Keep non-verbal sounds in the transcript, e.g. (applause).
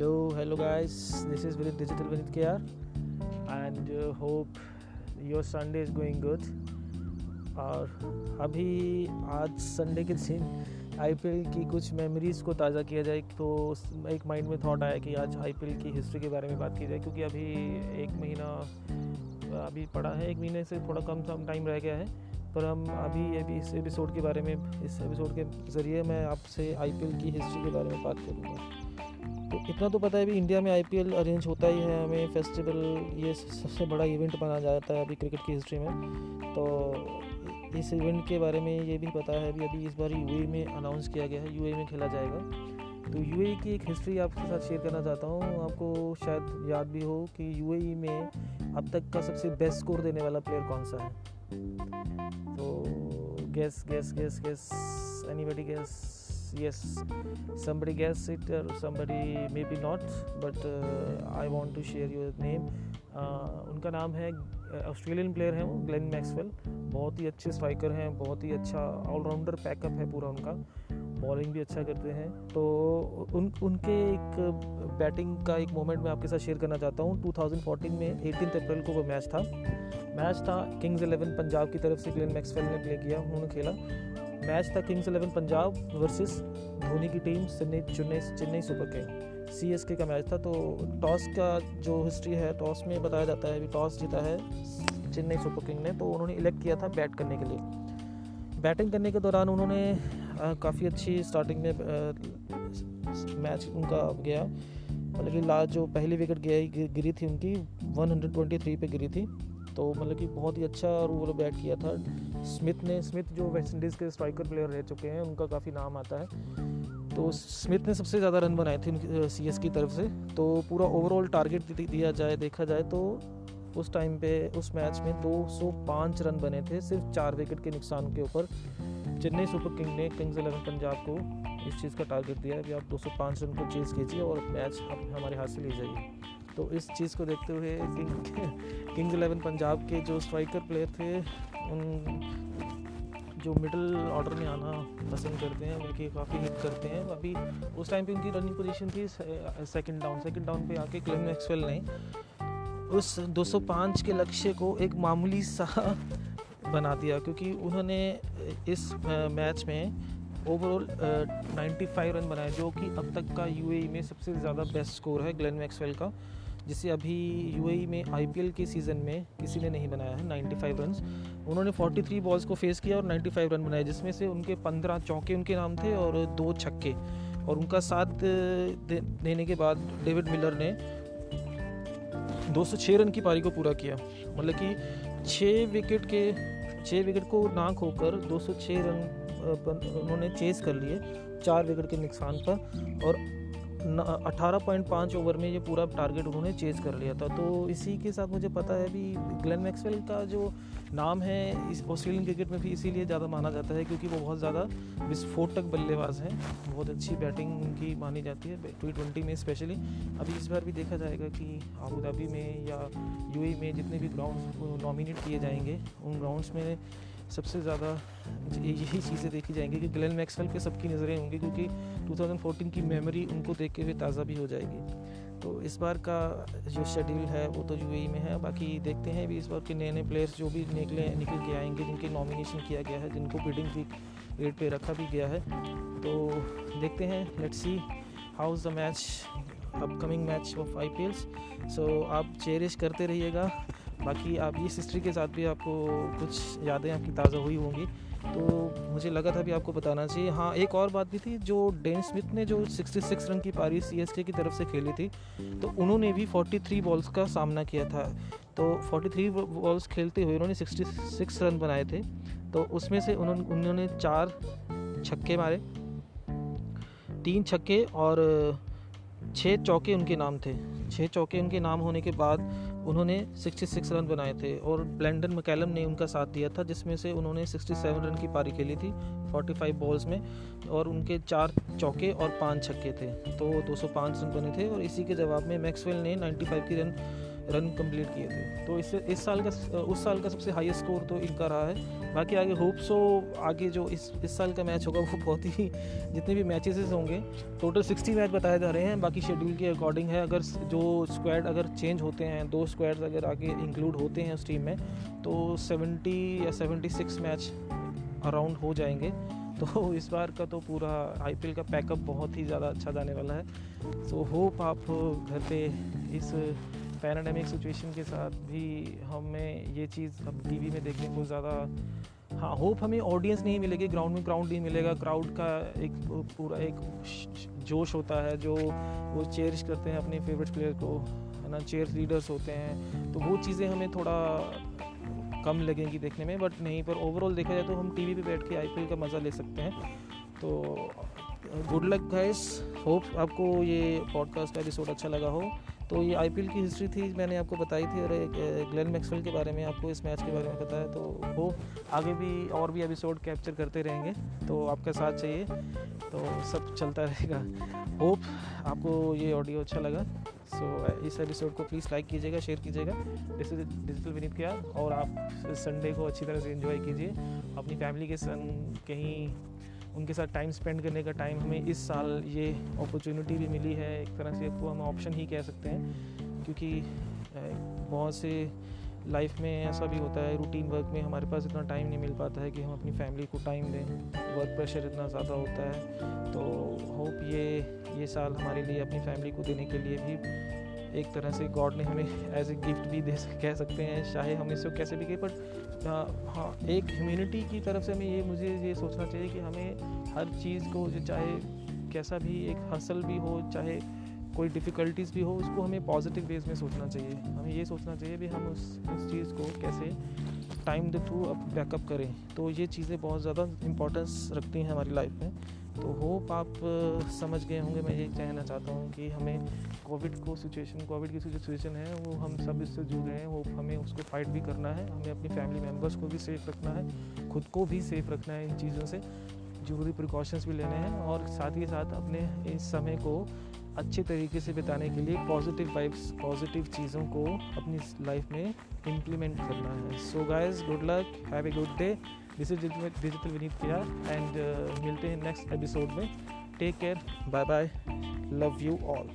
Hello, hello guys. This is Vinit Digital Vinit KR, and uh, hope your Sunday is going good. और अभी आज Sunday के दिन IPL की कुछ मेमोरीज़ को ताज़ा किया जाए तो एक माइंड में थॉट आया कि आज आईपीएल की हिस्ट्री के बारे में बात की जाए क्योंकि अभी एक महीना अभी पड़ा है एक महीने से थोड़ा कम कम टाइम रह गया है पर हम अभी अभी इस एपिसोड के बारे में इस एपिसोड के ज़रिए मैं आपसे आईपीएल की हिस्ट्री के बारे में बात करूँगा इतना तो पता है भी इंडिया में आईपीएल अरेंज होता ही है, हमें फेस्टिवल ये सबसे बड़ा इवेंट माना जाता है अभी क्रिकेट की हिस्ट्री में। तो इस इवेंट के बारे में ये भी पता है, अभी अभी इस बार यू में अनाउंस किया गया है यू में खेला जाएगा। तो यू की एक हिस्ट्री आपके साथ शेयर करना चाहता हूँ, आपको शायद याद भी हो कि यू में अब तक का सबसे बेस्ट स्कोर देने वाला प्लेयर कौन सा है? तो guess guess guess guess anybody guess yes somebody guess it or somebody maybe not but uh, I want to share your name. Uh, उनका नाम है ऑस्ट्रेलियन प्लेयर है वो ग्लेन मैक्सवेल बहुत ही अच्छे स्ट्राइकर हैं बहुत ही अच्छा ऑलराउंडर पैकअप है पूरा उनका. बॉलिंग भी अच्छा करते हैं. तो उन उनके एक बैटिंग का एक मोमेंट मैं आपके साथ शेयर करना चाहता हूँ. 2014 में 18 अप्रैल को वो मैच था. मैच था किंग्स इलेवन पंजाब की तरफ़ से ग्लेन मैक्सवेल ने प्ले किया उन्होंने खेला. मैच था Kings Eleven Punjab versus Dhoni की team Chennai Chennai Chennai super king. C S K का मैच था तो टॉस का जो हिस्ट्री है, टॉस में बताया जाता है, अभी टॉस जीता है चेन्नई सुपर किंग ने तो उन्होंने इलेक्ट किया था बैट करने के लिए। बैटिंग करने के दौरान उन्होंने काफ़ी अच्छी स्टार्टिंग में मैच उनका गया। मतलब लास्ट जो पहली विकेट गया गिरी थी उनकी 123 पे गिरी थी। तो मतलब कि बहुत ही अच्छा वो बैट किया था। स्मिथ ने स्मिथ जो वेस्ट इंडीज़ के स्ट्राइकर प्लेयर रह चुके हैं, उनका काफ़ी नाम आता है। तो स्मिथ ने सबसे ज़्यादा रन बनाए थे सी एस की तरफ़ से। तो पूरा ओवरऑल टारगेट दिया जाए, देखा जाए तो उस टाइम पे, उस मैच में 205 रन बने थे, सिर्फ़ चार विकेट के नुकसान के ऊपर। चेन्नई सुपर किंग ने, किंग्स इलेवन पंजाब को इस चीज़ का टारगेट दिया है कि आप 205 रन को चेज़ कीजिए और मैच हमारे हाथ से ले जाइए। तो इस चीज़ को देखते हुए किंग किंग्स इलेवन पंजाब के जो स्ट्राइकर प्लेयर थे, उन जो मिडल ऑर्डर में आना पसंद करते हैं, उनकी काफ़ी हिट करते हैं। अभी उस टाइम पे उनकी रनिंग पोजीशन थी सेकंड डाउन सेकंड डाउन पे आके क्लेम एक्सवेल ने उस 205 के लक्ष्य को एक मामूली सा (laughs) बना दिया, क्योंकि उन्होंने इस मैच में ओवरऑल नाइन्टी फाइव रन बनाए जो कि अब तक का यू e में सबसे ज़्यादा बेस्ट स्कोर है ग्लेन मैक्सवेल का जिसे अभी यू e में आईपीएल के सीज़न में किसी ने नहीं बनाया है 95 रन उन्होंने 43 बॉल्स को फेस किया और 95 रन बनाए जिसमें से उनके 15 चौके उनके नाम थे और दो छक्के। और उनका साथ दे, देने के बाद डेविड मिलर ने 206 रन की पारी को पूरा किया। मतलब कि छः विकेट के छः विकेट को ना खोकर 206 रन उन्होंने चेस कर लिए चार विकेट के नुकसान पर और अठारह पॉइंट पाँच ओवर में ये पूरा टारगेट उन्होंने चेज कर लिया था। तो इसी के साथ मुझे पता है अभी ग्लेन मैक्सवेल का जो नाम है इस ऑस्ट्रेलियन क्रिकेट में भी इसीलिए ज़्यादा माना जाता है क्योंकि वो बहुत ज़्यादा विस्फोटक बल्लेबाज हैं। बहुत अच्छी बैटिंग उनकी मानी जाती है टी ट्वेंटी में स्पेशली अभी इस बार भी देखा जाएगा कि आबू धाबी में या यू e में जितने भी ग्राउंड नॉमिनेट किए जाएँगे, उन ग्राउंड्स में सबसे ज़्यादा यही चीज़ें देखी जाएँगी कि ग्लेन मैक्सवेल पे सबकी नज़रें होंगी क्योंकि 2014 की मेमोरी उनको देख के हुए ताज़ा भी हो जाएगी। तो इस बार का जो शेड्यूल है, वो तो यू में है। बाकी देखते हैं भी इस बार के नए नए प्लेयर्स जो भी निकले, निकल के आएँगे, जिनके नॉमिनेशन किया गया है, जिनको बिडिंग भी रेट पे रखा भी गया है। तो देखते हैं let's see how is the match upcoming match of I so आप चेरिश करते रहिएगा। बाकी आप इस हिस्ट्री के साथ भी आपको कुछ यादें आपकी ताज़ा हुई होंगी। तो मुझे लगा था भी आपको बताना चाहिए। हाँ एक और बात भी थी, जो डेन स्मिथ ने जो 66 रन की पारी सी की तरफ़ से खेली थी तो उन्होंने भी 43 बॉल्स का सामना किया था। तो 43 बॉल्स खेलते हुए उन्होंने 66 रन बनाए थे। तो उसमें से उन्होंने उन्होंने चार छक्के मारे, तीन छक्के और छः चौके उनके नाम थे। छः चौके उनके नाम होने के बाद उन्होंने 66 रन बनाए थे और ब्लैंडन मकैलम ने उनका साथ दिया था, जिसमें से उन्होंने 67 रन की पारी खेली थी 45 बॉल्स में, और उनके चार चौके और पाँच छक्के थे। तो 205 रन बने थे और इसी के जवाब में मैक्सवेल ने 95 की रन रन कंप्लीट किए थे। तो इससे इस साल का उस साल का सबसे हाईएस्ट स्कोर तो इनका रहा है। बाकी आगे होप सो आगे जो इस इस साल का मैच होगा वो बहुत ही जितने भी मैचेस होंगे टोटल सिक्सटी मैच बताए जा रहे हैं। बाकी शेड्यूल के अकॉर्डिंग है अगर जो स्क्वाड अगर चेंज होते हैं दो स्क्वाड्स अगर आगे इंक्लूड होते हैं उस टीम में तो सेवेंटी या सेवेंटी सिक्स मैच अराउंड हो जाएँगे। तो इस बार का तो पूरा आईपीएल का पैकअप बहुत ही ज़्यादा अच्छा जाने वाला है। सो so, होप आप घर पे इस पैराडेमिक सिचुएशन के साथ भी हमें ये चीज़ अब टीवी में देखने को ज़्यादा हाँ होप हमें ऑडियंस नहीं मिलेगी ग्राउंड में क्राउड नहीं मिलेगा। क्राउड का एक पूरा एक जोश होता है जो वो चेयरिश करते हैं अपने फेवरेट प्लेयर को, है ना? चेयर लीडर्स होते हैं। तो वो चीज़ें हमें थोड़ा कम लगेंगी देखने में बट नहीं, पर ओवरऑल देखा जाए तो हम टीवी पे बैठ के आईपीएल का मज़ा ले सकते हैं। तो गुड लक गाइस होप आपको ये पॉडकास्ट का एपिसोड अच्छा लगा हो। तो ये आईपीएल की हिस्ट्री थी मैंने आपको बताई थी और एक ग्लेन मैक्सवेल के बारे में आपको इस मैच के बारे में बताया तो वो आगे भी और भी एपिसोड कैप्चर करते रहेंगे तो आपका साथ चाहिए तो सब चलता रहेगा। होप आपको ये ऑडियो अच्छा लगा सो so, इस एपिसोड को प्लीज़ लाइक कीजिएगा शेयर कीजिएगा डिजिटल विनीत किया और आप संडे को अच्छी तरह से इन्जॉय कीजिए अपनी फैमिली के संग कहीं उनके साथ टाइम स्पेंड करने का टाइम हमें इस साल ये अपॉर्चुनिटी भी मिली है। एक तरह से इसको हम ऑप्शन ही कह सकते हैं, क्योंकि बहुत से लाइफ में ऐसा भी होता है रूटीन वर्क में हमारे पास इतना टाइम नहीं मिल पाता है कि हम अपनी फैमिली को टाइम दें। वर्क प्रेशर इतना ज़्यादा होता है तो होप ये ये साल हमारे लिए, अपनी फैमिली को देने के लिए भी एक तरह से गॉड ने हमें एज ए गिफ्ट भी दे कह सकते हैं। चाहे हम इसको कैसे भी कहें बट हाँ एक ह्यूमिनिटी की तरफ़ से हमें ये, मुझे ये सोचना चाहिए कि हमें हर चीज़ को, जो चाहे कैसा भी एक हसल भी हो, चाहे कोई डिफ़िकल्टीज़ भी हो, उसको हमें पॉजिटिव वेज में सोचना चाहिए। हमें ये सोचना चाहिए भी हम उस उस चीज़ को कैसे टाइम दे थ्रू अब बैकअप करें। तो ये चीज़ें बहुत ज़्यादा इम्पोर्टेंस रखती हैं हमारी लाइफ में। तो होप आप समझ गए होंगे। मैं ये कहना चाहता हूँ कि हमें कोविड को सिचुएशन कोविड की सिचुएशन है, वो हम सब इससे जुड़ रहे हैं। होप हमें उसको फाइट भी करना है। हमें अपनी फैमिली मेंबर्स को भी सेफ़ रखना है। खुद को भी सेफ़ रखना है इन चीज़ों से। ज़रूरी प्रिकॉशंस भी लेने हैं और साथ ही साथ अपने इस समय को अच्छे तरीके से बिताने के लिए पॉजिटिव वाइब्स पॉजिटिव चीज़ों को अपनी लाइफ में इम्प्लीमेंट करना है। So guys good luck have a good day this is Digital Vineet किया एंड मिलते हैं नेक्स्ट एपिसोड में। Take care bye bye love you all